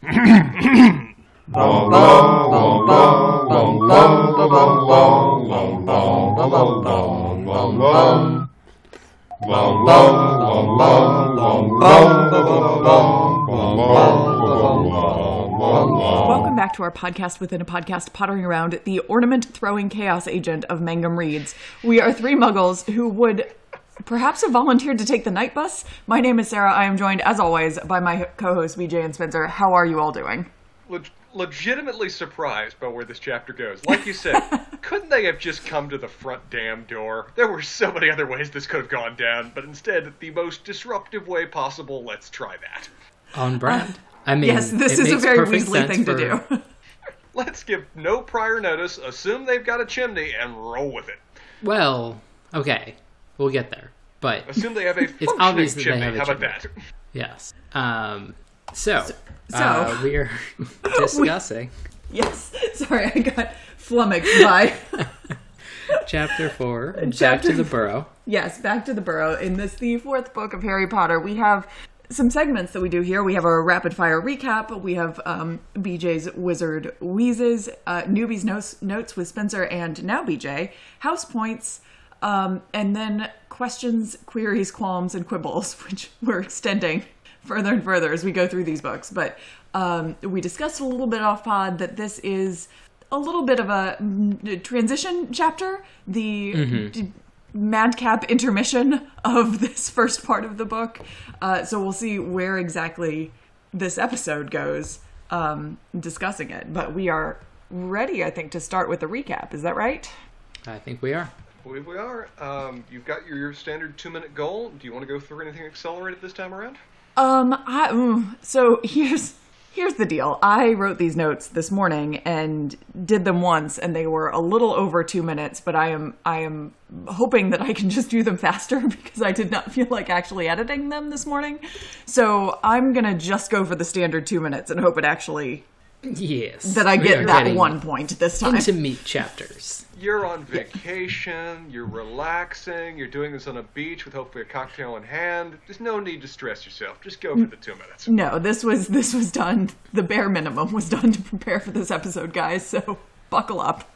Welcome back to our podcast within a podcast, pottering around the ornament throwing chaos agent of Mangum Reads. We are three muggles who would perhaps have volunteered to take the night bus. My name is Sarah. I am joined, as always, by my co hosts, BJ and Spencer. How are you all doing? leg- legitimately surprised by where this chapter goes. Like you said, couldn't they have just come to the front damn door? There were so many other ways this could have gone down, but instead, the most disruptive way possible, let's try that. On uh, brand. I mean, Yes, this it is a very perfect Weasley sense thing to do. Let's give no prior notice, assume they've got a chimney, and roll with it. Well, okay, we'll get there. But Assume they have a functioning obvious that they chimney. have a How about chimney. that? yes. Um. So, so- uh, we are discussing yes. Sorry, I got flummoxed by. chapter four. Chapter- Back to the burrow. Yes, back to the burrow. In this, the fourth book of Harry Potter, we have some segments that we do here. We have our rapid fire recap. We have um, BJ's Wizard Wheezes, uh, Newbie's notes, notes with Spencer and now BJ, house points, um, and then questions, queries, qualms, and quibbles, which we're extending further and further as we go through these books. But um, we discussed a little bit off pod that this is a little bit of a transition chapter. The d- madcap intermission of this first part of the book. Uh, so we'll see where exactly this episode goes um, discussing it. But we are ready, I think, to start with the recap. Is that right? I think we are. I believe we are. Um, you've got your, your standard two minute goal. Do you want to go through anything accelerated this time around? Um, I, mm, so here's here's the deal. I wrote these notes this morning and did them once, and they were a little over two minutes. But I am I am hoping that I can just do them faster because I did not feel like actually editing them this morning. So I'm gonna just go for the standard two minutes and hope it actually Yes. that I get that one point this time. into meat chapters. You're on vacation, you're relaxing, you're doing this on a beach with hopefully a cocktail in hand. There's no need to stress yourself. Just go for the two minutes. No, this was this was done. The bare minimum was done to prepare for this episode, guys. So buckle up.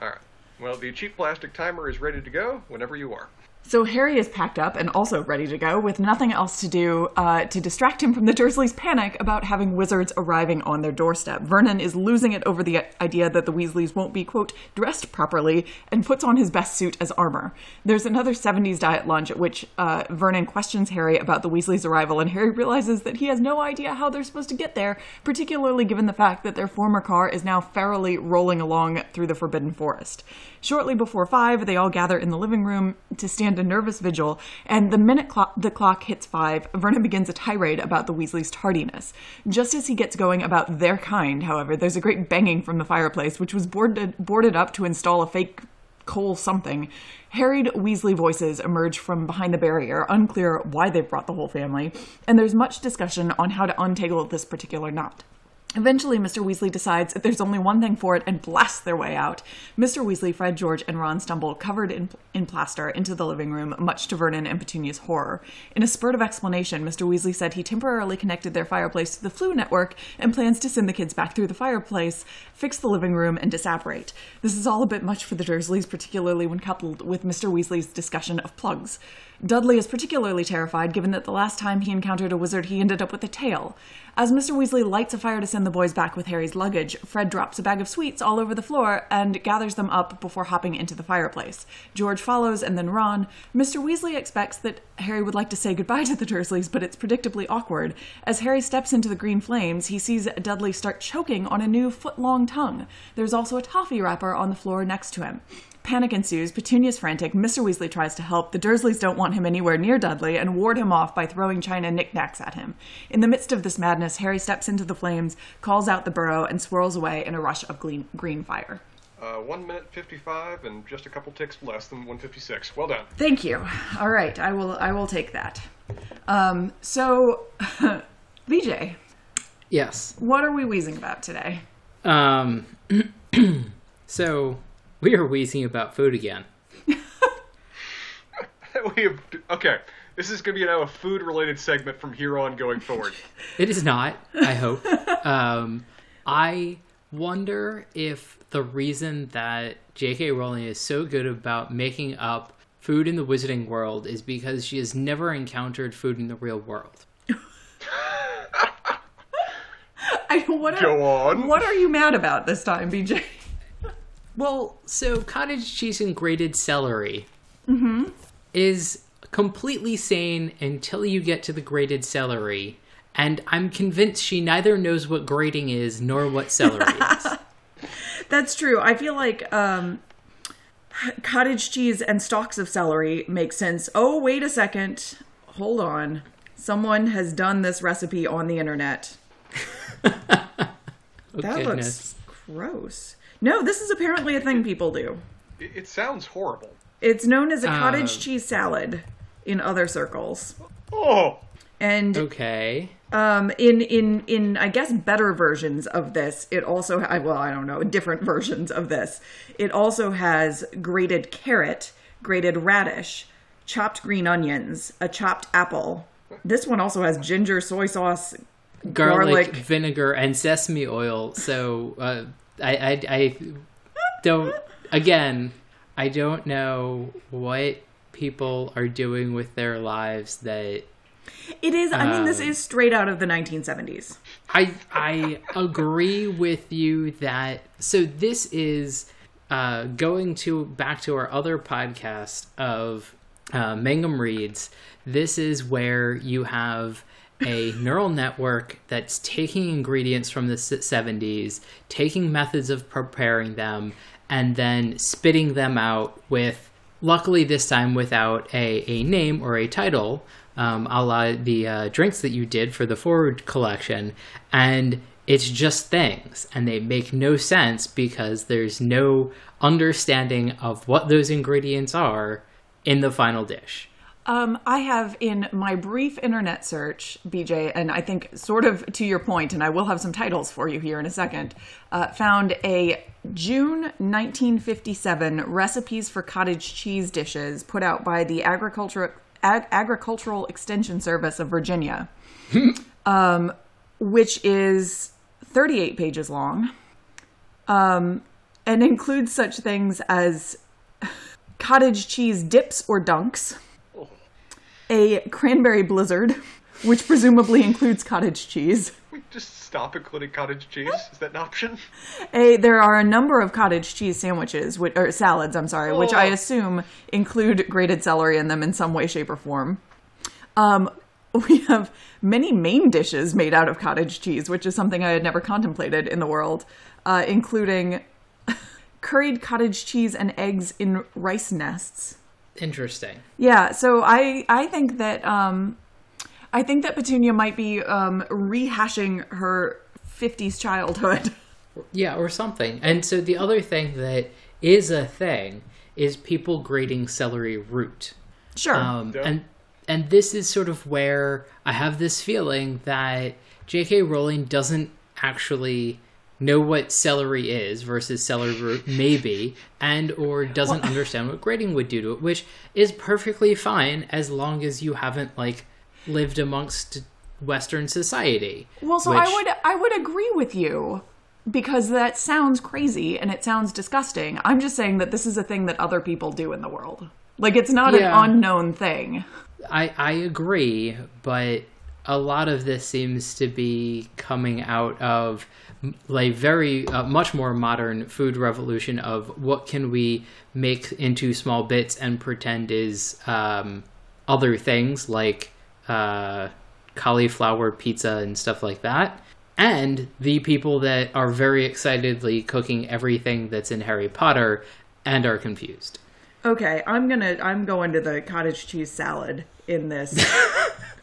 All right. Well, the cheap plastic timer is ready to go whenever you are. So Harry is packed up and also ready to go, with nothing else to do uh, to distract him from the Dursleys' panic about having wizards arriving on their doorstep. Vernon is losing it over the idea that the Weasleys won't be quote dressed properly, and puts on his best suit as armor. There's another '70s diet lunch at which uh, Vernon questions Harry about the Weasleys' arrival, and Harry realizes that he has no idea how they're supposed to get there, particularly given the fact that their former car is now ferally rolling along through the Forbidden Forest. Shortly before five, they all gather in the living room to stand a nervous vigil, and the minute clock, the clock hits five, Vernon begins a tirade about the Weasleys' tardiness. Just as he gets going about their kind, however, there's a great banging from the fireplace, which was boarded, boarded up to install a fake coal something. Harried Weasley voices emerge from behind the barrier, unclear why they've brought the whole family, and there's much discussion on how to untangle this particular knot. Eventually, Mr. Weasley decides that there's only one thing for it and blasts their way out. Mr. Weasley, Fred, George, and Ron stumble, covered in, in plaster, into the living room, much to Vernon and Petunia's horror. In a spurt of explanation, Mr. Weasley said he temporarily connected their fireplace to the Floo network and plans to send the kids back through the fireplace, fix the living room, and disapparate. This is all a bit much for the Dursleys, particularly when coupled with Mr. Weasley's discussion of plugs. Dudley is particularly terrified given that the last time he encountered a wizard he ended up with a tail. As Mr. Weasley lights a fire to send the boys back with Harry's luggage, Fred drops a bag of sweets all over the floor and gathers them up before hopping into the fireplace. George follows and then Ron. Mr. Weasley expects that Harry would like to say goodbye to the Dursleys, but it's predictably awkward. As Harry steps into the green flames, he sees Dudley start choking on a new foot long tongue. There's also a toffee wrapper on the floor next to him. Panic ensues. Petunia's frantic. Mr. Weasley tries to help. The Dursleys don't want him anywhere near Dudley and ward him off by throwing china knickknacks at him. In the midst of this madness, Harry steps into the flames, calls out the burrow, and swirls away in a rush of green, green fire. Uh, one minute fifty-five and just a couple ticks less than one fifty-six. Well done. Thank you. All right, I will. I will take that. Um, so, BJ. Yes. what are we wheezing about today? Um. so we are wheezing about food again. we have, okay, this is going to be now a food-related segment from here on going forward. It is not. I hope. um, I wonder if the reason that J.K. Rowling is so good about making up food in the wizarding world is because she has never encountered food in the real world. I, what are, Go on. What are you mad about this time, BJ? Well, so cottage cheese and grated celery Mm-hmm. is completely sane until you get to the grated celery. And I'm convinced she neither knows what grating is nor what celery is. That's true. I feel like um, cottage cheese and stalks of celery make sense. Oh, wait a second. Hold on. Someone has done this recipe on the internet. Oh, That goodness. looks gross. No, this is apparently a thing people do. It, it sounds horrible. It's known as a cottage Um. cheese salad in other circles. Oh, And Okay. um, in in in I guess better versions of this, it also ha- well I don't know different versions of this. It also has grated carrot, grated radish, chopped green onions, a chopped apple. This one also has ginger, soy sauce, Garlic, Garlic. vinegar, and sesame oil. So uh, I, I, I don't. Again, I don't know what people are doing with their lives that It is. I mean, this Um, is straight out of the 1970s. I I agree with you that so this is uh, going to back to our other podcast of uh, Mangum Reads. This is where you have a neural network that's taking ingredients from the 70s, taking methods of preparing them, and then spitting them out with, luckily this time without a, a name or a title, um, a la the uh, drinks that you did for the forward collection, and it's just things, and they make no sense because there's no understanding of what those ingredients are in the final dish. Um, I have in my brief internet search, BJ, and I think sort of to your point, and I will have some titles for you here in a second, uh, found a June 1957 recipes for cottage cheese dishes put out by the Agriculture, Ag- Agricultural Extension Service of Virginia, um, which is 38 pages long, um, and includes such things as cottage cheese dips or dunks a cranberry blizzard, which presumably includes cottage cheese. we just stop including cottage cheese. Is that an option? A, there are a number of cottage cheese sandwiches, which, or salads, I'm sorry, which I Oh. assume include grated celery in them in some way, shape, or form. Um, we have many main dishes made out of cottage cheese, which is something I had never contemplated in the world, uh, including curried cottage cheese and eggs in rice nests. Interesting. Yeah, so I I think that um I think that Petunia might be um rehashing her 50s childhood. Yeah, or something. And so the other thing that is a thing is people grating celery root. Sure. Um, Yeah. and and this is sort of where I have this feeling that J.K. Rowling doesn't actually know what celery is versus celery root maybe and or doesn't understand what grating would do to it which is perfectly fine as long as you haven't like lived amongst western society well, so I would I would agree with you because that sounds crazy and it sounds disgusting. I'm just saying that this is a thing that other people do in the world. Like it's not Yeah. an unknown thing. I I agree, but a lot of this seems to be coming out of like very uh, much more modern food revolution of what can we make into small bits and pretend is um, other things like uh, cauliflower pizza and stuff like that. And the people that are very excitedly cooking everything that's in Harry Potter and are confused. Okay, I'm gonna I'm going to the cottage cheese salad in this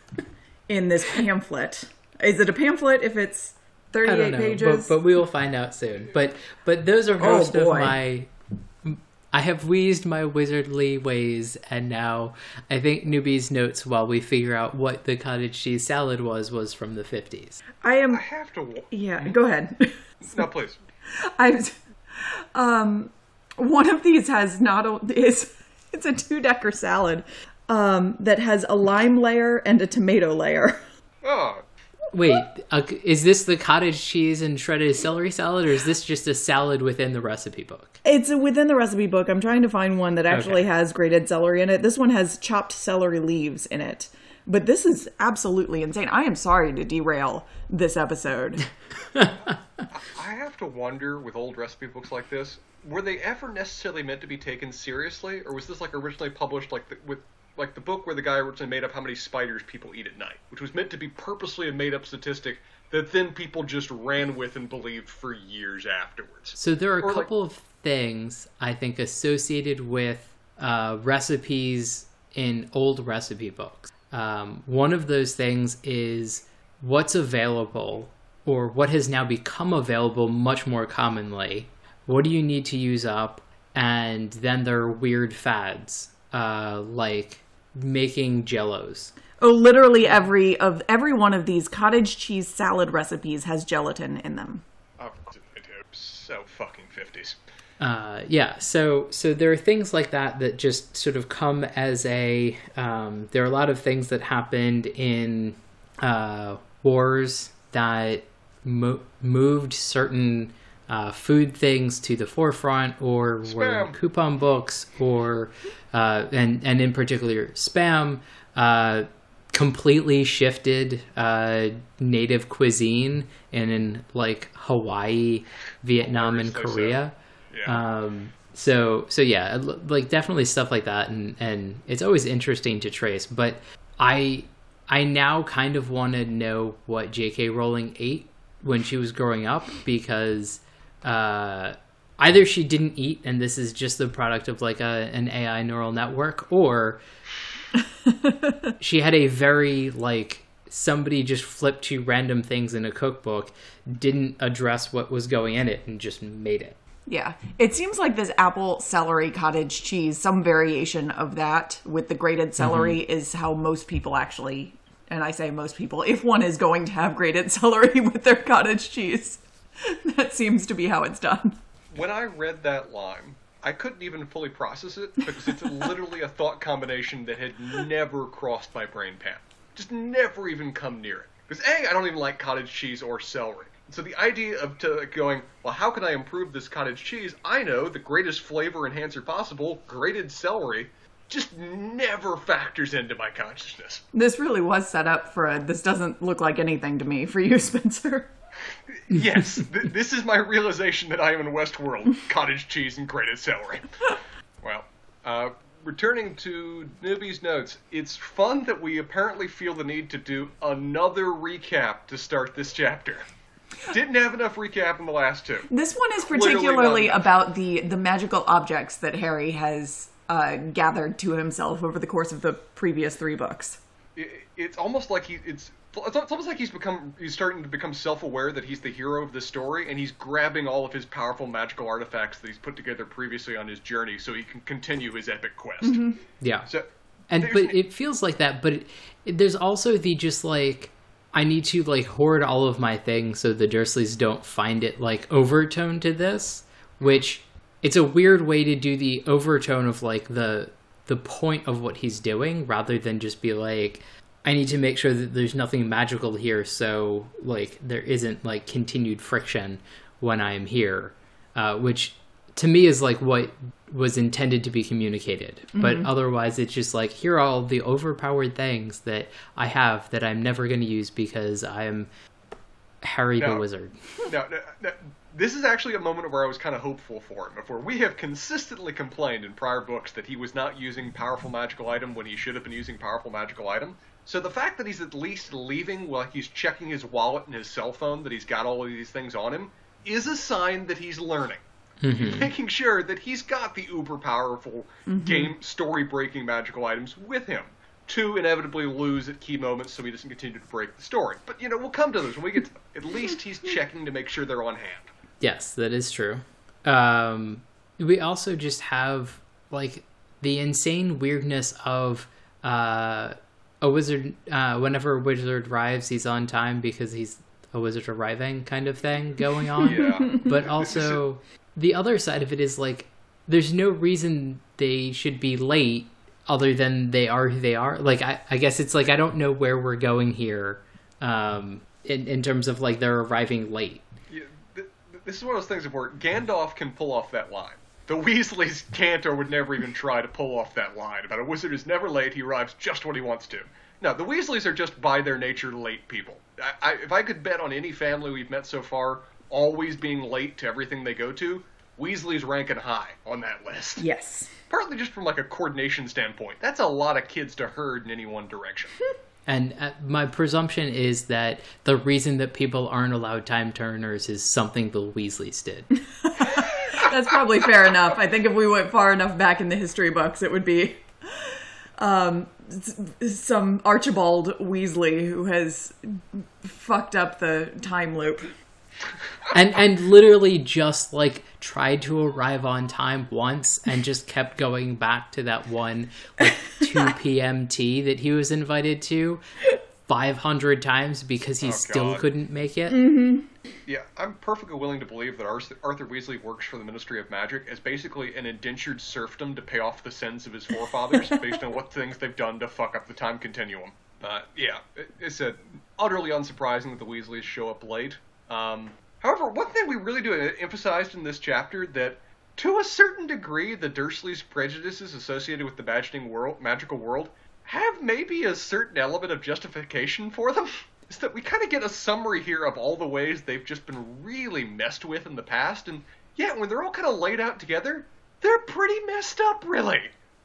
in this pamphlet. Is it a pamphlet if it's 38 don't know, pages? but, but we will find out soon. But but those are most of my. I have wheezed my wizardly ways, and now I think newbies notes while we figure out what the cottage cheese salad was was from the fifties. I am I have to. yeah, go ahead. No, please. I um one of these has not a, is it's a two decker salad um that has a lime layer and a tomato layer. Oh, Wait, uh, is this the cottage cheese and shredded celery salad, or is this just a salad within the recipe book? It's within the recipe book. I'm trying to find one that actually Okay. has grated celery in it. This one has chopped celery leaves in it. But this is absolutely insane. I am sorry to derail this episode. I have to wonder with old recipe books like this, were they ever necessarily meant to be taken seriously, or was this like originally published like the, with like the book where the guy originally made up how many spiders people eat at night, which was meant to be purposely a made up statistic that then people just ran with and believed for years afterwards. So there are Or, a like- couple of things I think associated with uh, recipes in old recipe books. Um, one of those things is what's available or what has now become available much more commonly. What do you need to use up? And then there are weird fads uh, like making jellos. Oh, literally every of every one of these cottage cheese salad recipes has gelatin in them. Oh, so fucking fifties. Uh, yeah, so so there are things like that that just sort of come as a. Um, there are a lot of things that happened in uh, wars that mo- moved certain uh, food things to the forefront, or were coupon books, or uh, and and in particular spam. Uh, completely shifted uh, native cuisine and in like Hawaii, Vietnam, and Gloriously so. Korea. Yeah. Um, so so yeah, like definitely stuff like that, and and it's always interesting to trace. But I I now kind of want to know what J.K. Rowling ate when she was growing up because uh, either she didn't eat and this is just the product of like a an AI neural network, or she had a very like somebody just flipped two random things in a cookbook, didn't address what was going in it, and just made it. Yeah. It seems like this apple celery cottage cheese, some variation of that with the grated celery is how most people actually and I say most people, if one is going to have grated celery with their cottage cheese, that seems to be how it's done. when I read that line, I couldn't even fully process it because it's literally a thought combination that had never crossed my brain path. Just never even come near it. Because A, I don't even like cottage cheese or celery. So the idea of to going, well, how can I improve this cottage cheese? I know the greatest flavor enhancer possible, grated celery, just never factors into my consciousness. This really was set up for a this doesn't look like anything to me for you, Spencer. Yes, th- this is my realization that I am in Westworld. Cottage cheese and grated celery. Well, uh, returning to Newbie's notes, it's fun that we apparently feel the need to do another recap to start this chapter. Didn't have enough recap in the last two. This one is particularly about the the magical objects that Harry has uh, gathered to himself over the course of the previous three books. It, it's almost like he it's it's almost like he's become he's starting to become self-aware that he's the hero of the story and he's grabbing all of his powerful magical artifacts that he's put together previously on his journey so he can continue his epic quest. Mm-hmm. Yeah. So and but an- it feels like that but it, it- there's also the just like i need to like hoard all of my things so the dursleys don't find it like overtone to this which it's a weird way to do the overtone of like the the point of what he's doing rather than just be like i need to make sure that there's nothing magical here so like there isn't like continued friction when i'm here uh, which to me is like what was intended to be communicated. But otherwise, it's just like here are all the overpowered things that I have that I'm never going to use because I'm Harry the Wizard. Now, now, now, this is actually a moment where I was kind of hopeful for him. Before we have consistently complained in prior books that he was not using powerful magical item when he should have been using powerful magical item. So the fact that he's at least leaving while he's checking his wallet and his cell phone that he's got all of these things on him is a sign that he's learning. He's making sure that he's got the uber powerful game story breaking magical items with him to inevitably lose at key moments so he doesn't continue to break the story. But you know, we'll come to those when we get to them. At least he's checking to make sure they're on hand. Yes, that is true. Um, we also just have like the insane weirdness of uh, a wizard. Uh, whenever a wizard arrives, he's on time because he's a wizard arriving, kind of thing going on. Yeah. but also the other side of it is like there's no reason they should be late other than they are who they are like i, I guess it's like i don't know where we're going here um in in terms of like they're arriving late. Yeah, th- th- this is one of those things where Gandalf can pull off that line. The Weasleys can't or would never even try to pull off that line about a wizard is never late, he arrives just when he wants to. No, the Weasleys are just by their nature late people. I, I, if I could bet on any family we've met so far always being late to everything they go to, Weasley's ranking high on that list. Yes. Partly just from like a coordination standpoint. That's a lot of kids to herd in any one direction. And uh, my presumption is that the reason that people aren't allowed time turners is something the Weasleys did. That's probably fair enough. I think if we went far enough back in the history books, it would be um, some Archibald Weasley who has fucked up the time loop. and and literally just like tried to arrive on time once and just kept going back to that one like 2 p.m. tea that he was invited to 500 times because he Oh, still God. couldn't make it. Yeah, I'm perfectly willing to believe that Arthur, Weasley works for the Ministry of Magic as basically an indentured serfdom to pay off the sins of his forefathers based on what things they've done to fuck up the time continuum. Uh, yeah, it's a, utterly unsurprising that the Weasleys show up late. Um, however, one thing we really do emphasized in this chapter that to a certain degree, the Dursleys' prejudices associated with the magical world, magical world have maybe a certain element of justification for them. Is that we kind of get a summary here of all the ways they've just been really messed with in the past, and yeah, when they're all kind of laid out together, they're pretty messed up, really.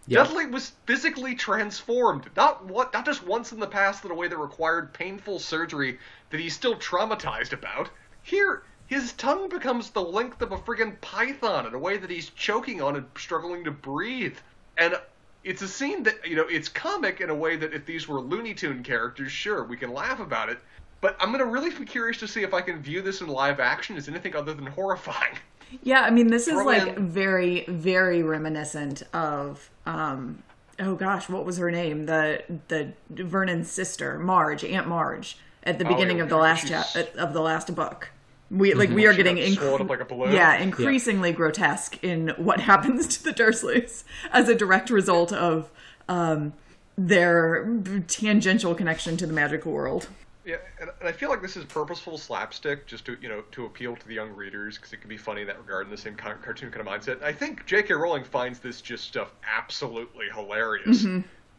Yeah. Dudley was physically transformed, not what, not just once in the past in a way that required painful surgery that he's still traumatized about. Here, his tongue becomes the length of a friggin' python in a way that he's choking on and struggling to breathe. And it's a scene that, you know, it's comic in a way that if these were Looney Tune characters, sure, we can laugh about it. But I'm going to really be curious to see if I can view this in live action as anything other than horrifying. Yeah, I mean, this is like very, very reminiscent of, um, oh gosh, what was her name? The the Vernon's sister, Marge, Aunt Marge, at the Oh, beginning yeah, of the last chap of the last book. We like we are She getting got inc- up like a balloon. yeah increasingly grotesque in what happens to the Dursleys as a direct result of um, their tangential connection to the magical world. Yeah, and, and I feel like this is purposeful slapstick, just to you know to appeal to the young readers, because it can be funny in that regard, in the same kind of cartoon kind of mindset. I think J.K. Rowling finds this just stuff absolutely hilarious.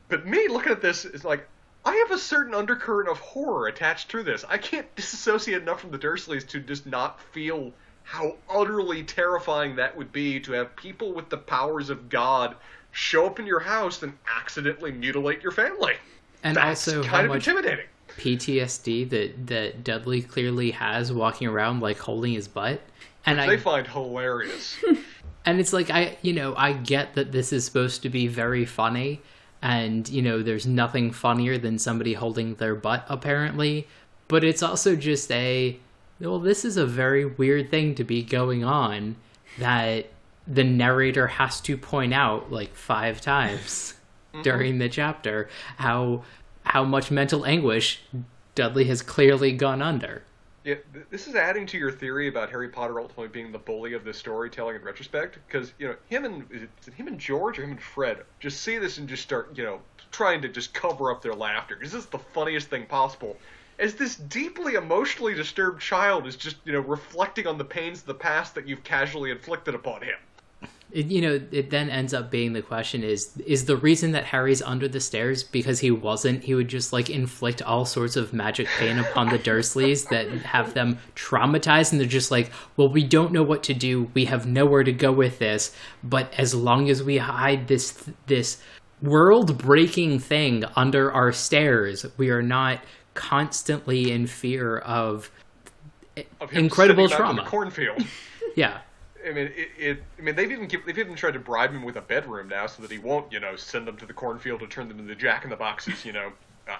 But me looking at this is like, I have a certain undercurrent of horror attached to this. I can't disassociate enough from the Dursleys to just not feel how utterly terrifying that would be to have people with the powers of God show up in your house and accidentally mutilate your family. And That's also how kind of intimidating. PTSD that that Dudley clearly has walking around like holding his butt. And They I find hilarious. and it's like I you know, I get that this is supposed to be very funny and you know, there's nothing funnier than somebody holding their butt apparently, but it's also just a well, this is a very weird thing to be going on that the narrator has to point out like five times mm-hmm. during the chapter how how much mental anguish Dudley has clearly gone under. This is adding to your theory about Harry Potter ultimately being the bully of the storytelling in retrospect, because you know him and is it, him and George or him and Fred just see this and just start you know trying to just cover up their laughter this is the funniest thing possible. As this deeply emotionally disturbed child is just you know reflecting on the pains of the past that you've casually inflicted upon him. It, you know, it then ends up being the question is is the reason that Harry's under the stairs because he wasn't he would just like inflict all sorts of magic pain upon the Dursleys that have them traumatized and they're just like, well, we don't know what to do. We have nowhere to go with this, but as long as we hide this this world-breaking thing under our stairs, we are not constantly in fear of Of Incredible back in trauma. cornfield. yeah. I mean, it, it. I mean, they've even give, they've even tried to bribe him with a bedroom now, so that he won't, you know, send them to the cornfield to turn them into Jack in the Boxes, you know, uh,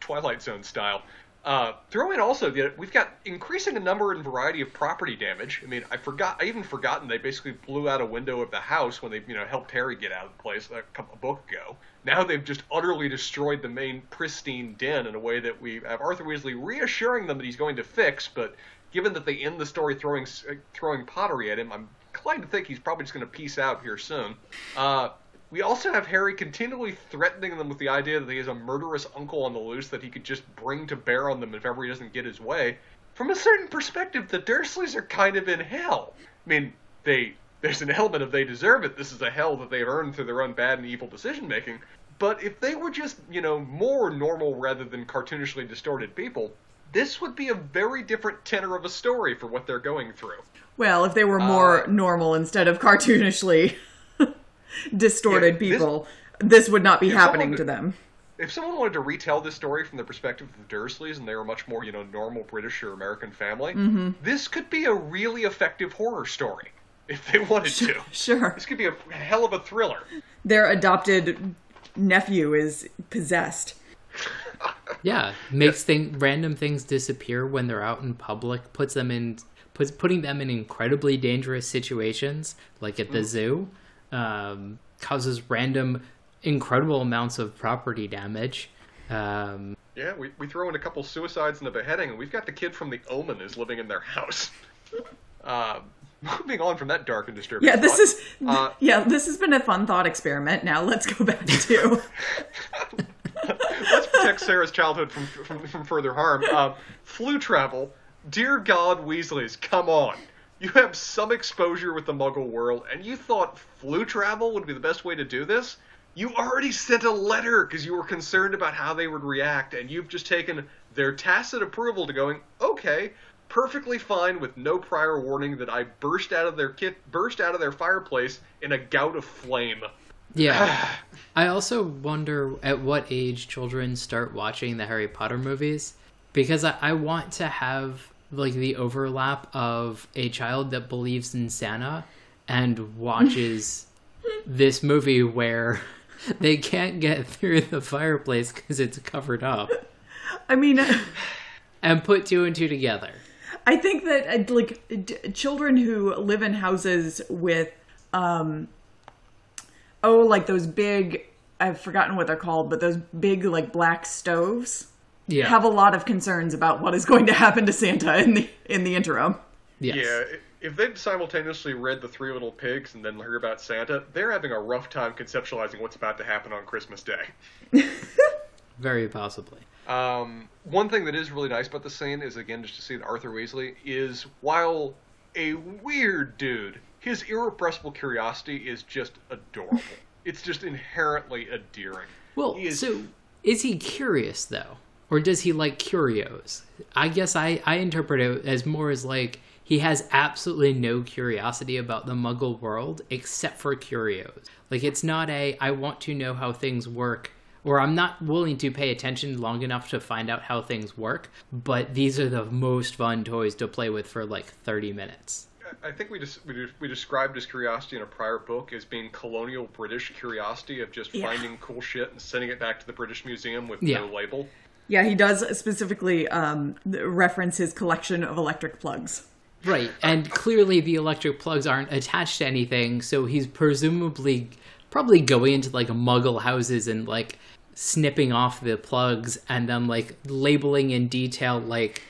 Twilight Zone style. Uh, throw in also that we've got increasing a number and variety of property damage. I mean, I forgot, I even forgotten they basically blew out a window of the house when they, you know, helped Harry get out of the place a couple a book ago. Now they've just utterly destroyed the main pristine den in a way that we have Arthur Weasley reassuring them that he's going to fix, but given that they end the story throwing uh, throwing pottery at him, I'm inclined to think he's probably just going to peace out here soon. Uh, We also have Harry continually threatening them with the idea that he has a murderous uncle on the loose that he could just bring to bear on them if ever he doesn't get his way. From a certain perspective, the Dursleys are kind of in hell. I mean, they there's an element of they deserve it. This is a hell that they've earned through their own bad and evil decision making. But if they were just, you know, more normal rather than cartoonishly distorted people, this would be a very different tenor of a story for what they're going through. Well, if they were more Uh, normal instead of cartoonishly distorted Yeah, this- people, this, would not be happening to them. If someone wanted to retell this story from the perspective of the Dursleys and they were much more, you know, normal British or American family, this could be a really effective horror story if they wanted to. Sure. This could be a hell of a thriller. Their adopted nephew is possessed. Yeah, makes thing random things disappear when they're out in public, puts them in puts putting them in incredibly dangerous situations, like at the zoo, um, causes random incredible amounts of property damage. Um, Yeah, we, we throw in a couple suicides and a beheading, and we've got the kid from The Omen is living in their house. Uh, moving on from that dark and disturbing. Yeah, this thought, is Uh, yeah, this has been a fun thought experiment. Now let's go back to Let's protect Sarah's childhood from from, from further harm. Uh, Floo travel. Dear God, Weasleys, come on. You have some exposure with the Muggle world, and you thought Floo travel would be the best way to do this? You already sent a letter because you were concerned about how they would react, and you've just taken their tacit approval to going, okay, perfectly fine with no prior warning that I burst out of their kit, burst out of their fireplace in a gout of flame. Yeah, I also wonder at what age children start watching the Harry Potter movies because I, I want to have like the overlap of a child that believes in Santa and watches this movie where they can't get through the fireplace because it's covered up I mean and put two and two together. I think that uh, like d- children who live in houses with um oh like those big I've forgotten what they're called, but those big like black stoves Yeah. have a lot of concerns about what is going to happen to Santa in the in the interim. yes. Yeah, if they'd simultaneously read The Three Little Pigs and then heard about Santa, they're having a rough time conceptualizing what's about to happen on Christmas Day. Very possibly. Um, one thing that is really nice about the scene is, again, just to see that Arthur Weasley is, while a weird dude, his irrepressible curiosity is just adorable. it's just inherently endearing. Well, is- so is he curious though, or does he like curios? I guess I I interpret it as more as like he has absolutely no curiosity about the Muggle world except for curios. Like it's not a I want to know how things work. Or I'm not willing to pay attention long enough to find out how things work, but these are the most fun toys to play with for like 30 minutes. I think we just we, we described his curiosity in a prior book as being colonial British curiosity of just Yeah. finding cool shit and sending it back to the British Museum with Yeah. no label. Yeah, he does specifically um, reference his collection of electric plugs. Right, and clearly the electric plugs aren't attached to anything, so he's presumably probably going into like muggle houses and like snipping off the plugs and then like labeling in detail like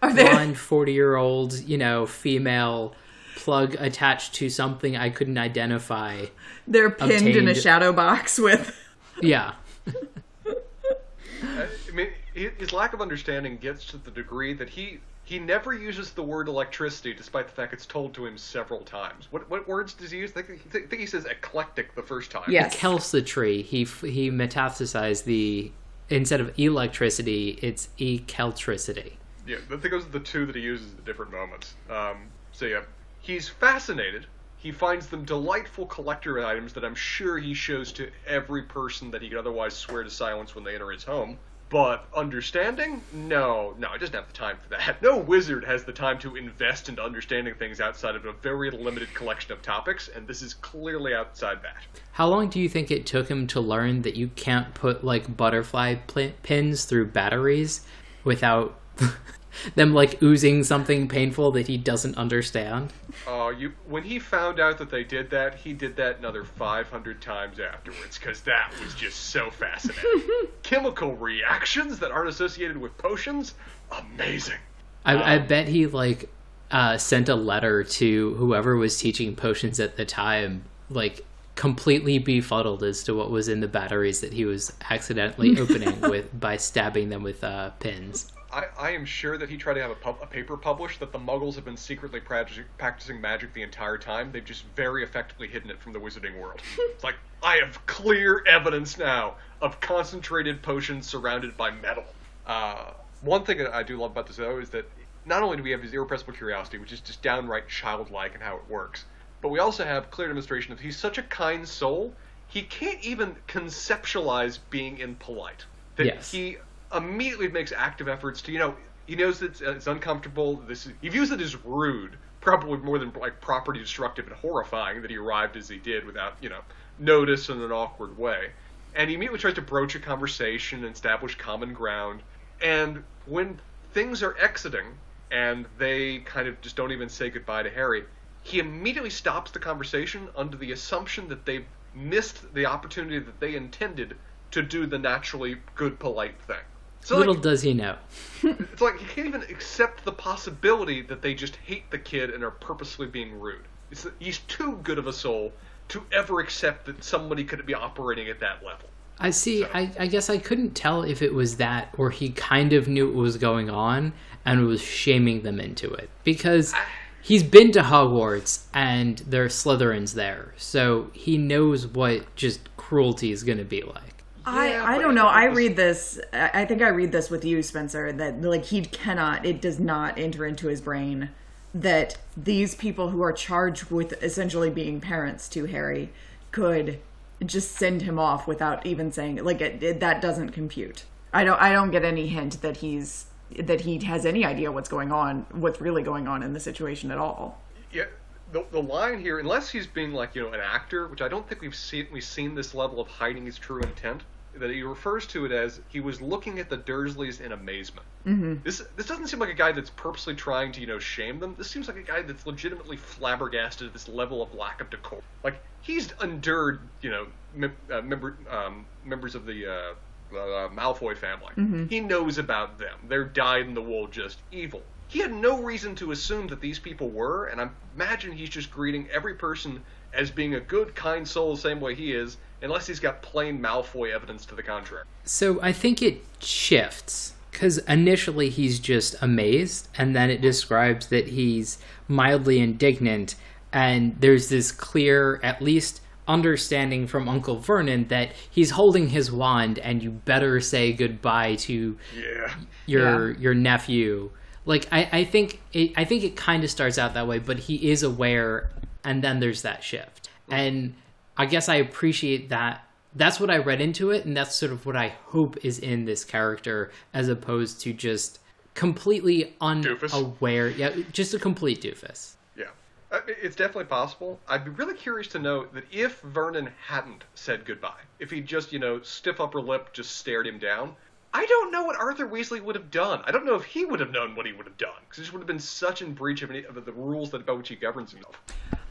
Are they? blonde 40 year old, you know, female plug attached to something I couldn't identify. They're pinned in a shadow box with. Yeah. I mean, his lack of understanding gets to the degree that he he never uses the word electricity, despite the fact it's told to him several times. What what words does he use? I think, I think he says eclectic the first time. Yes. Kelsa he he metastasized the instead of electricity, it's ekeltricity. Yeah, I think those are the two that he uses at different moments. Um, so yeah, he's fascinated. He finds them delightful collector items that I'm sure he shows to every person that he could otherwise swear to silence when they enter his home. But understanding? No, no, he doesn't have the time for that. No wizard has the time to invest into understanding things outside of a very limited collection of topics, and this is clearly outside that. How long do you think it took him to learn that you can't put like butterfly pl- pins through batteries without them like oozing something painful that he doesn't understand? Uh, you when he found out that they did that, he did that another 500 times afterwards because that was just so fascinating. Chemical reactions that aren't associated with potions, amazing. I, I bet he like uh, sent a letter to whoever was teaching potions at the time, like completely befuddled as to what was in the batteries that he was accidentally opening with by stabbing them with uh, pins. I, I am sure that he tried to have a, pub, a paper published that the Muggles have been secretly practicing, practicing magic the entire time. They've just very effectively hidden it from the wizarding world. it's like I have clear evidence now of concentrated potions surrounded by metal. Uh, one thing that I do love about this though is that not only do we have his irrepressible curiosity, which is just downright childlike in how it works, but we also have clear demonstration of he's such a kind soul, he can't even conceptualize being impolite. That Yes. he immediately makes active efforts to, you know, he knows that it's, uh, it's uncomfortable. This is, he views it as rude, probably more than like property destructive and horrifying that he arrived as he did without, you know, notice in an awkward way. And he immediately tries to broach a conversation and establish common ground. And when things are exiting and they kind of just don't even say goodbye to Harry, he immediately stops the conversation under the assumption that they've missed the opportunity that they intended to do the naturally good, polite thing. So Little like, does he know. it's like he can't even accept the possibility that they just hate the kid and are purposely being rude. It's, he's too good of a soul to ever accept that somebody could be operating at that level. I see. I, I guess I couldn't tell if it was that or he kind of knew what was going on and was shaming them into it because he's been to Hogwarts and there are Slytherins there, so he knows what just cruelty is going to be like. I, I don't know. I read this. I I think I read this with you, Spencer. That like he cannot. It does not enter into his brain that these people who are charged with essentially being parents to Harry could just send him off without even saying like it, it, that doesn't compute. I don't. I don't get any hint that he's that he has any idea what's going on, what's really going on in the situation at all. Yeah, the, the line here, unless he's being like you know an actor, which I don't think we've seen we've seen this level of hiding his true intent. That he refers to it as he was looking at the Dursleys in amazement. Mm-hmm. This this doesn't seem like a guy that's purposely trying to you know shame them. This seems like a guy that's legitimately flabbergasted at this level of lack of decorum. Like he's endured you know mem- uh, member um, members of the. Uh, uh, Malfoy family. He knows about them. They're dyed in the wool, just evil. He had no reason to assume that these people were, and I imagine he's just greeting every person as being a good, kind soul the same way he is, unless he's got plain Malfoy evidence to the contrary. So I think it shifts because initially he's just amazed, and then it describes that he's mildly indignant, and there's this clear, at least understanding from Uncle Vernon that he's holding his wand, and you better say goodbye to Yeah. your your nephew. Like I, I think it, I think it kind of starts out that way, but he is aware, and then there's that shift, and I guess I appreciate that. That's what I read into it, and that's sort of what I hope is in this character, as opposed to just completely Doofus? unaware. Yeah, just a complete doofus. Yeah. Uh, it's definitely possible. I'd be really curious to know that if Vernon hadn't said goodbye, if he just, you know, stiff upper lip just stared him down, I don't know what Arthur Weasley would have done. I don't know if he would have known what he would have done, because this would have been such in breach of, any, of the rules that about which he governs himself.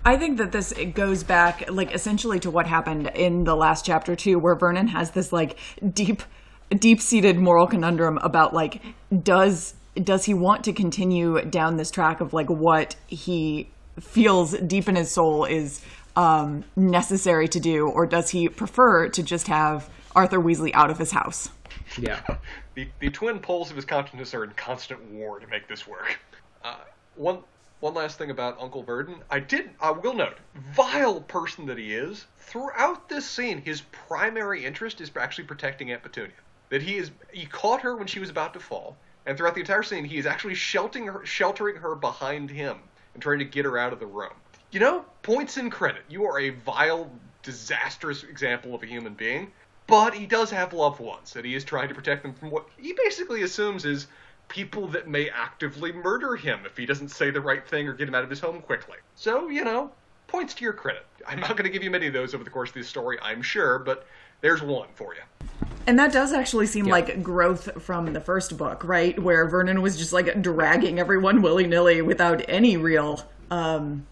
I think that this it goes back like essentially to what happened in the last chapter too, where Vernon has this like deep, deep-seated moral conundrum about like does does he want to continue down this track of like what he feels deep in his soul is um, necessary to do, or does he prefer to just have Arthur Weasley out of his house? Yeah. The, the twin poles of his consciousness are in constant war to make this work. Uh, one one last thing about Uncle Vernon. I did I will note, vile person that he is, throughout this scene, his primary interest is actually protecting Aunt Petunia. That he is he caught her when she was about to fall, and throughout the entire scene, he is actually sheltering her, sheltering her behind him and trying to get her out of the room. You know, points in credit. You are a vile, disastrous example of a human being, but he does have loved ones, and he is trying to protect them from what he basically assumes is people that may actively murder him if he doesn't say the right thing or get him out of his home quickly. So, you know, points to your credit. I'm not going to give you many of those over the course of this story, I'm sure, but there's one for you. And that does actually seem like growth from the first book, right? Where Vernon was just like dragging everyone willy nilly without any real um,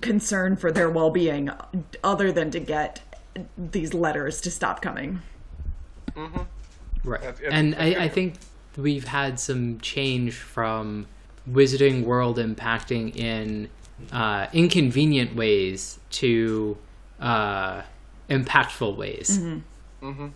concern for their well being, other than to get these letters to stop coming. Mm-hmm. Right. That's- it's- and it's I. I think we've had some change from Wizarding World impacting in uh, inconvenient ways to uh, impactful ways. Mm-hmm. Mm-hmm.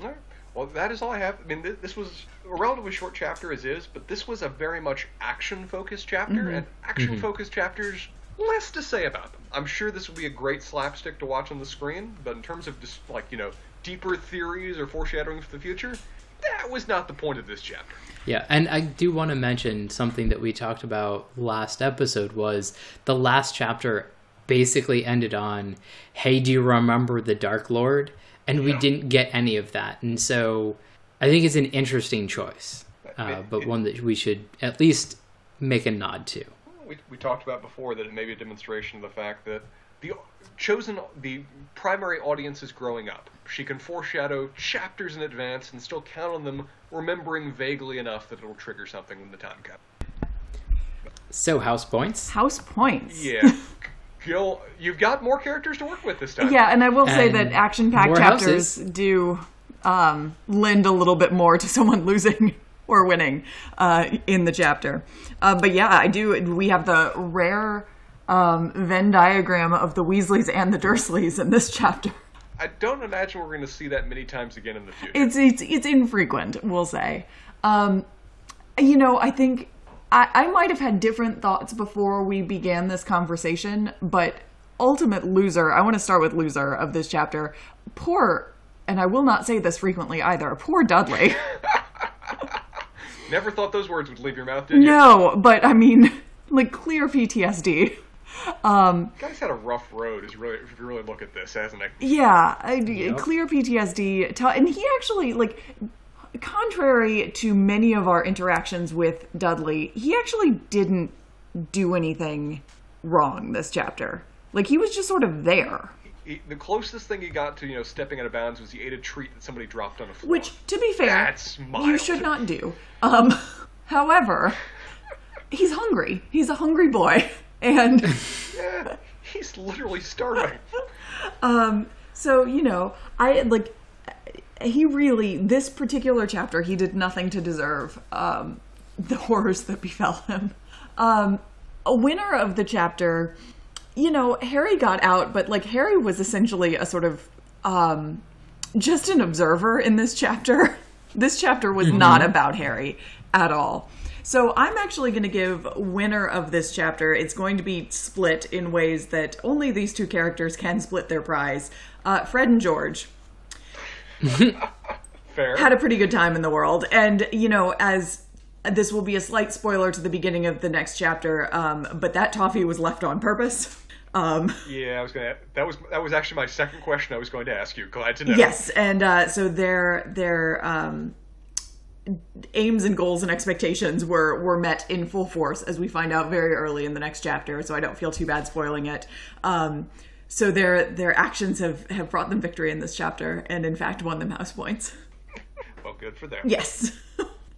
All right. Well, that is all I have. I mean, th- this was a relatively short chapter as is, but this was a very much action-focused chapter, and action-focused chapters, less to say about them. I'm sure this will be a great slapstick to watch on the screen, but in terms of just like you know deeper theories or foreshadowing for the future, that was not the point of this chapter. Yeah, and I do want to mention something that we talked about last episode was the last chapter basically ended on, "Hey, do you remember the Dark Lord?" And we Yeah. didn't get any of that, and so I think it's an interesting choice, uh, but one that we should at least make a nod to. We, we talked about before that it may be a demonstration of the fact that the chosen the primary audience is growing up. She can foreshadow chapters in advance and still count on them remembering vaguely enough that it'll trigger something when the time comes. So house points. House points. Yeah. Gil, you've got more characters to work with this time. Yeah, and I will say And that action-packed chapters houses. do um, lend a little bit more to someone losing or winning uh, in the chapter. Uh, but yeah, I do. We have the rare um, Venn diagram of the Weasleys and the Dursleys in this chapter. I don't imagine we're going to see that many times again in the future. It's it's it's infrequent, we'll say. Um, you know, I think I, I might have had different thoughts before we began this conversation, but ultimate loser. I want to start with loser of this chapter. Poor, and I will not say this frequently either. Poor Dudley. Never thought those words would leave your mouth, did you? no, but I mean, like clear PTSD. Um, Guy's had a rough road. Is really, if you really look at this, hasn't he? Yeah, I, clear PTSD. T- and he actually, like, contrary to many of our interactions with Dudley, he actually didn't do anything wrong this chapter. Like, he was just sort of there. He, the closest thing he got to, you know, stepping out of bounds was he ate a treat that somebody dropped on a floor. Which, to be fair, That's you should not do. Um, however, he's hungry. He's a hungry boy. And. Yeah, he's literally starving. Um, so you know, I like he really this particular chapter he did nothing to deserve um, the horrors that befell him. Um, a winner of the chapter, you know, Harry got out, but like Harry was essentially a sort of um, just an observer in this chapter. This chapter was not about Harry at all. So I'm actually going to give winner of this chapter. It's going to be split in ways that only these two characters can split their prize. Uh, Fred and George Fair. had a pretty good time in the world, and you know, as this will be a slight spoiler to the beginning of the next chapter, um, but that toffee was left on purpose. Um, yeah, I was gonna. That was that was actually my second question. I was going to ask you. Glad to know. Yes, and uh, so their their um, aims and goals and expectations were were met in full force, as we find out very early in the next chapter. So I don't feel too bad spoiling it. Um, so their their actions have have brought them victory in this chapter, and in fact won them house points. Well, good for them. Yes.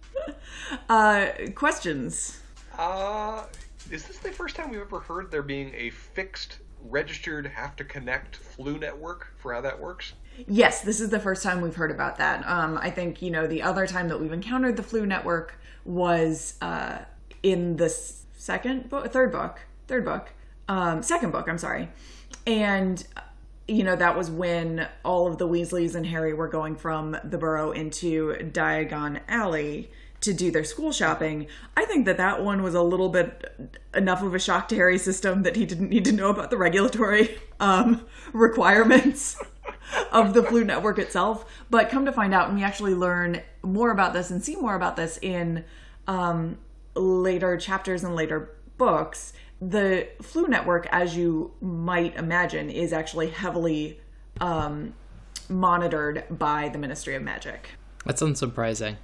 uh, questions. Uh, is this the first time we've ever heard there being a fixed, registered, have to connect Floo network for how that works? Yes, this is the first time we've heard about that. Um, I think you know the other time that we've encountered the Floo network was uh, in the second book, third book, third book, um, second book. I'm sorry, and you know that was when all of the Weasleys and Harry were going from the Burrow into Diagon Alley to do their school shopping. I think that that one was a little bit enough of a shock to Harry's system that he didn't need to know about the regulatory um, requirements of the Floo network itself. But come to find out, and we actually learn more about this and see more about this in um, later chapters and later books. The Floo network, as you might imagine, is actually heavily um, monitored by the Ministry of Magic. That's unsurprising.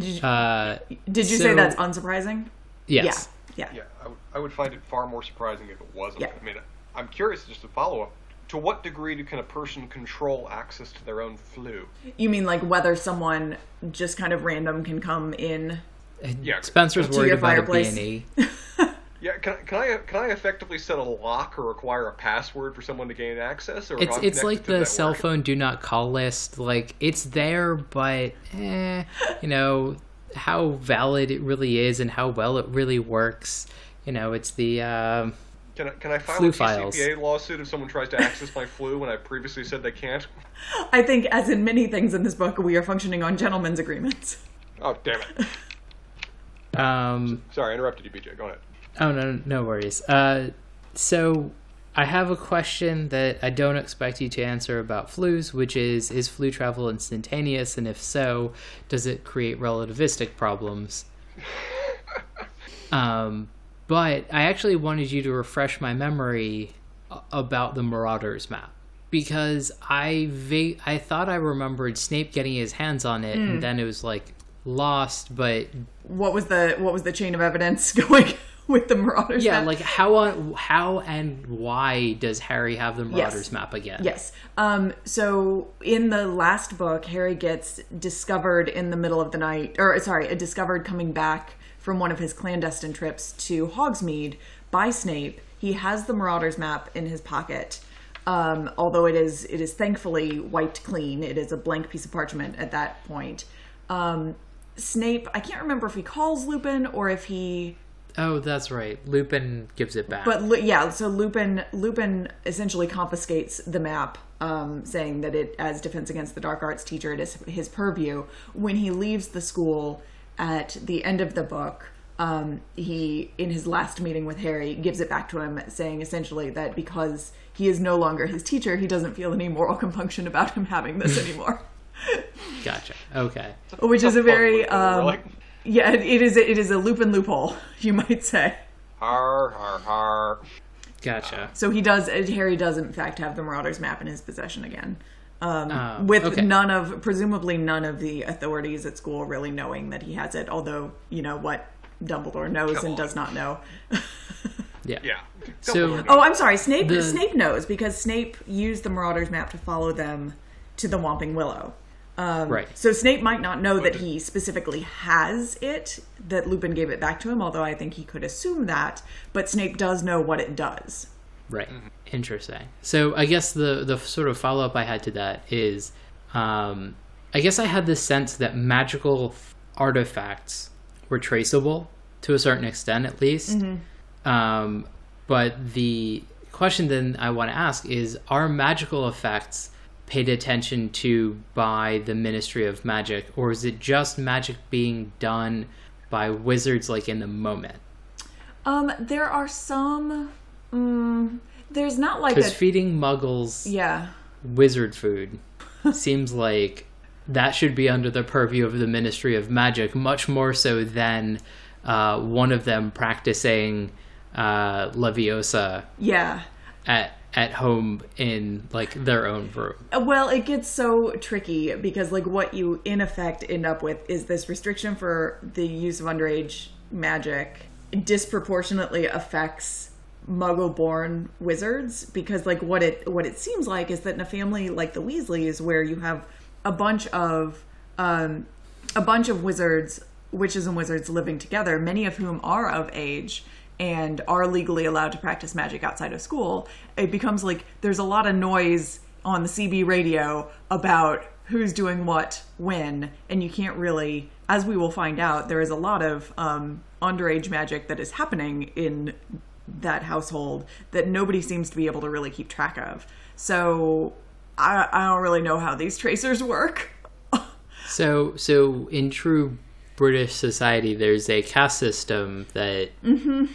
Did you, Uh, did you so- say that's unsurprising? yes. Yeah. Yeah. Yeah, I, w- I would find it far more surprising if it wasn't. Yeah. I mean, I'm curious just to follow up. To what degree do, can a person control access to their own Floo? You mean like whether someone just kind of random can come in? Yeah. Spencer's worried your about a fireplace. B&E. Yeah, can, I- can I can I effectively set a lock or require a password for someone to gain access? Or It's it's like the network- cell phone do not call list. Like it's there, but eh, you know how valid it really is and how well it really works. You know, it's the um, Can Can I, can I file Floo a files. TCPA lawsuit if someone tries to access my Floo when I previously said they can't? I think, as in many things in this book, we are functioning on gentlemen's agreements. Oh, damn it. Um, Sorry, I interrupted you, BJ. Go ahead. Oh no, no worries. Uh, so I have a question that I don't expect you to answer about Floos, which is: Is Floo travel instantaneous, and if so, does it create relativistic problems? um, but I actually wanted you to refresh my memory about the Marauders map because I va- I thought I remembered Snape getting his hands on it, and then it was like lost, but What was the what was the chain of evidence going with the Marauders? Yeah, map? like how on how and why does Harry have the Marauders Yes. map again? Yes. Um, so in the last book, Harry gets discovered in the middle of the night, or sorry, discovered coming back from one of his clandestine trips to Hogsmeade by Snape. He has the Marauders map in his pocket. Um, although it is it is thankfully wiped clean. It is a blank piece of parchment at that point. Um, Snape, I can't remember if he calls Lupin or if he Oh, that's right. Lupin gives it back. but yeah, so Lupin Lupin essentially confiscates the map, um, saying that it, as defense against the dark arts teacher, it is his purview. When he leaves the school at the end of the book, um, he, in his last meeting with Harry, gives it back to him, saying essentially that because he is no longer his teacher, he doesn't feel any moral compunction about him having this anymore. gotcha. Okay. Which is a very um, really. Yeah, it, it is a, loop and loophole, you might say. Har, har, har. Gotcha. So he does. Harry does in fact have the Marauders map in his possession again, um, Oh, with okay. none of presumably none of the authorities at school really knowing that he has it. Although you know what Dumbledore knows and does not know. Yeah. Yeah. So- Dumbledore oh, I'm sorry. Snape. The- Snape knows because Snape used the Marauders map to follow them to the Whomping Willow. Um, Right. So Snape might not know that he specifically has it, that Lupin gave it back to him, although I think he could assume that. But Snape does know what it does. Right. Interesting. So I guess the the sort of follow up I had to that is, um, I guess I had the sense that magical artifacts were traceable to a certain extent, at least. Um, but the question then I want to ask is: Are magical effects paid attention to by the Ministry of Magic, or is it just magic being done by wizards, like in the moment? Um, there are some. Mm, there's not like a. Because feeding Muggles yeah. wizard food seems like that should be under the purview of the Ministry of Magic, much more so than uh, one of them practicing uh, Leviosa Yeah. at at home in like their own room. Well, it gets so tricky because, like, what you in effect end up with is this restriction for the use of underage magic disproportionately affects muggle-born wizards because like what it what it seems like is that in a family like the Weasleys where you have a bunch of um a bunch of wizards witches and wizards living together many of whom are of age and are legally allowed to practice magic outside of school it becomes like there's a lot of noise on the CB radio about who's doing what when and you can't really as we will find out there is a lot of um, underage magic that is happening in that household that nobody seems to be able to really keep track of. So i, I don't really know how these tracers work. So so in true British society, there's a caste system that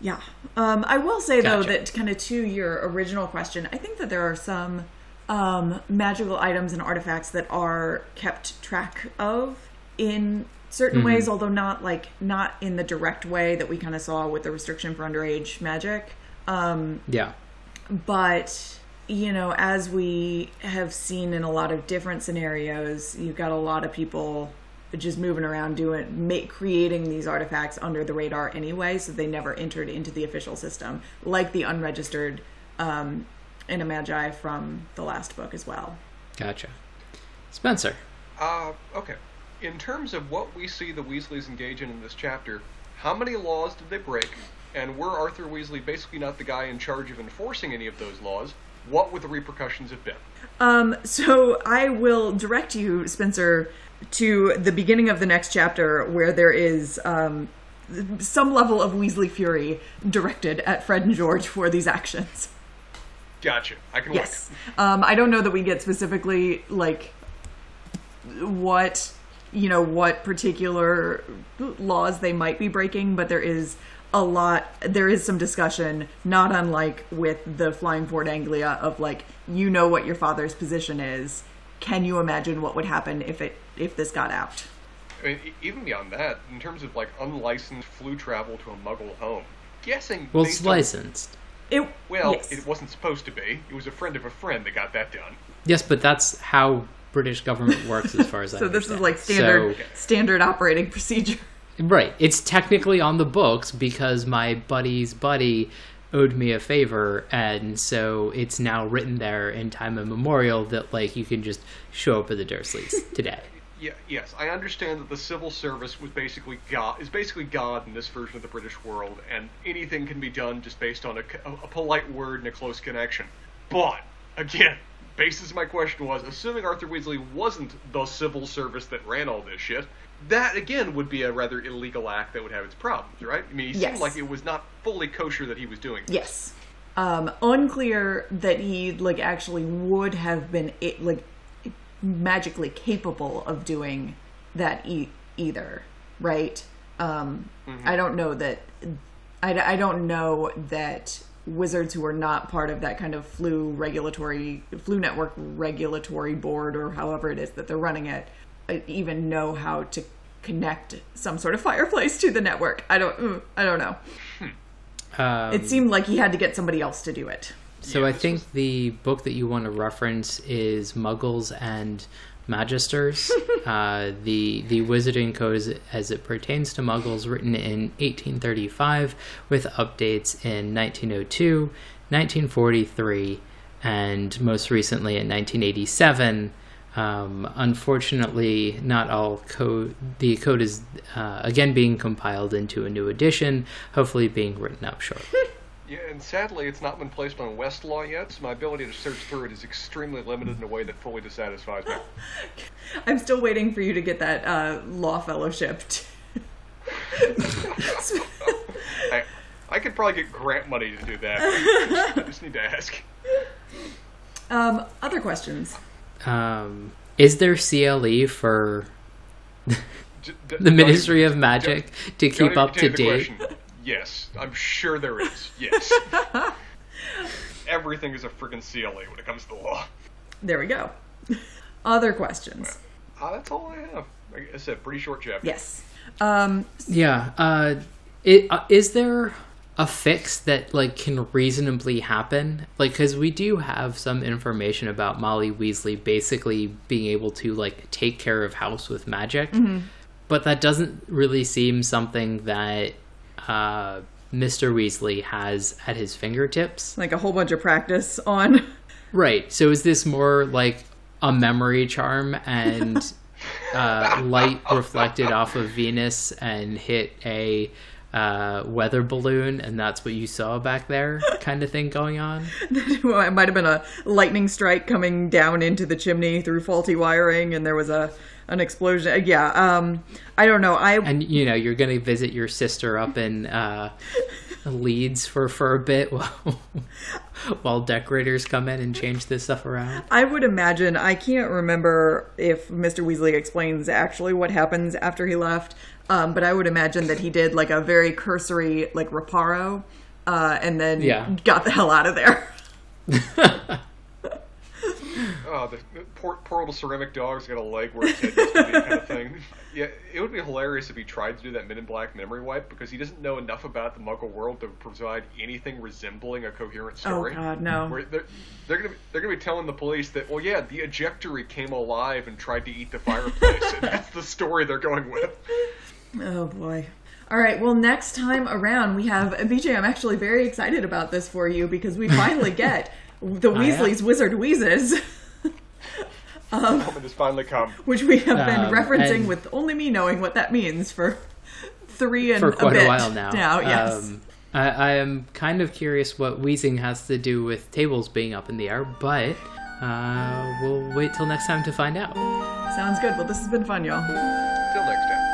Yeah. Um, I will say though that kind of to your original question, I think that there are some um, magical items and artifacts that are kept track of in certain ways, although not like not in the direct way that we kind of saw with the restriction for underage magic. Um, yeah but you know as we have seen in a lot of different scenarios you've got a lot of people just moving around doing make creating these artifacts under the radar anyway so they never entered into the official system like the unregistered um Magi from the last book as well gotcha. Spencer, Uh, okay. In terms of what we see the Weasleys engage in in this chapter, how many laws did they break? And were Arthur Weasley basically not the guy in charge of enforcing any of those laws? What would the repercussions have been? Um, so I will direct you, Spencer, to the beginning of the next chapter where there is um, some level of Weasley fury directed at Fred and George for these actions. Gotcha. I can Yes. Um, I don't know that we get specifically like what you know what particular laws they might be breaking, but there is a lot. There is some discussion, not unlike with the Flying Ford Anglia, of like you know what your father's position is. Can you imagine what would happen if it if this got out? I mean, even beyond that, in terms of like unlicensed Floo travel to a Muggle home, guessing. Well, based it's on- licensed. It Well, yes. it wasn't supposed to be. It was a friend of a friend that got that done. Yes, but that's how British government works, as far as I so this is like standard So- standard operating procedure. Right. It's technically on the books because my buddy's buddy owed me a favor and so it's now written there in time immemorial that like you can just show up at the Dursleys today. Yeah, yes, I understand that the civil service was basically God is basically God in this version of the British world, and anything can be done just based on a, a, a polite word and a close connection. But again, basis of my question was, assuming Arthur Weasley wasn't the civil service that ran all this shit, that again would be a rather illegal act that would have its problems, right? I mean, he Yes. seemed like it was not fully kosher that he was doing. this. Yes. Um, unclear that he like actually would have been like magically capable of doing that e- either, right? Um, I don't know that. I, I don't know that wizards who are not part of that kind of Floo regulatory Floo network regulatory board or however it is that they're running it even know how to connect some sort of fireplace to the network. I don't. mm, I don't know. Um, It seemed like he had to get somebody else to do it. so Yeah, I think was- the book that you want to reference is Muggles and Magisters. uh, the the Wizarding Code as, as it pertains to Muggles, written in 1835, with updates in 1902, 1943, and most recently in 1987. Um, unfortunately, not all code. The code is uh, again being compiled into a new edition, hopefully being written up shortly. Yeah, and sadly, it's not been placed on Westlaw yet, so my ability to search through it is extremely limited in a way that fully dissatisfies me. I'm still waiting for you to get that uh, law fellowship. I, I could probably get grant money to do that. I just, I just need to ask. um, other questions? Um, is there CLE for the Ministry of Magic to keep up to date? Yes, I'm sure there is. Yes. Everything is a freaking CLE when it comes to the law. There we go. Other questions? Uh, that's all I have. Like I said, pretty short chapter. Yes. Um, Yeah. Uh, it, uh, is there a fix that like can reasonably happen? Like, because we do have some information about Molly Weasley basically being able to like take care of house with magic, but that doesn't really seem something that uh, Mr. Weasley has at his fingertips. like a whole bunch of practice on. Right. So is this more like a memory charm and uh, light reflected off of Venus and hit a uh, weather balloon, and that's what you saw back there, kind of thing going on? well, it might have been a lightning strike coming down into the chimney through faulty wiring, and there was a an explosion. Yeah. Um, I don't know. I And you know, you're gonna visit your sister up in uh, Leeds for for a bit while while decorators come in and change this stuff around. I would imagine, I can't remember if Mr. Weasley explains actually what happens after he left, um, but I would imagine that he did like a very cursory, like reparo, uh, and then Yeah. got the hell out of there. Oh, the the poor, poor little ceramic dog's got a leg where its head used to be, kind of thing. Yeah, it would be hilarious if he tried to do that Men in Black memory wipe because he doesn't know enough about the Muggle world to provide anything resembling a coherent story. Oh story. God, no. Where they're, they're gonna be, they're gonna be telling the police that well yeah the ejectory came alive and tried to eat the fireplace and that's the story they're going with. Oh boy. All right. Well, next time around we have BJ. I'm actually very excited about this for you because we finally get the I am. Weasleys Wizard Wheezes, Moment has finally come. which we have been Um, referencing with only me knowing what that means for three and for quite a, a, bit while now. Now, yes. Um, I, I am kind of curious what wheezing has to do with tables being up in the air, but uh, we'll wait till next time to find out. Sounds good. Well, this has been fun, y'all. Till next time.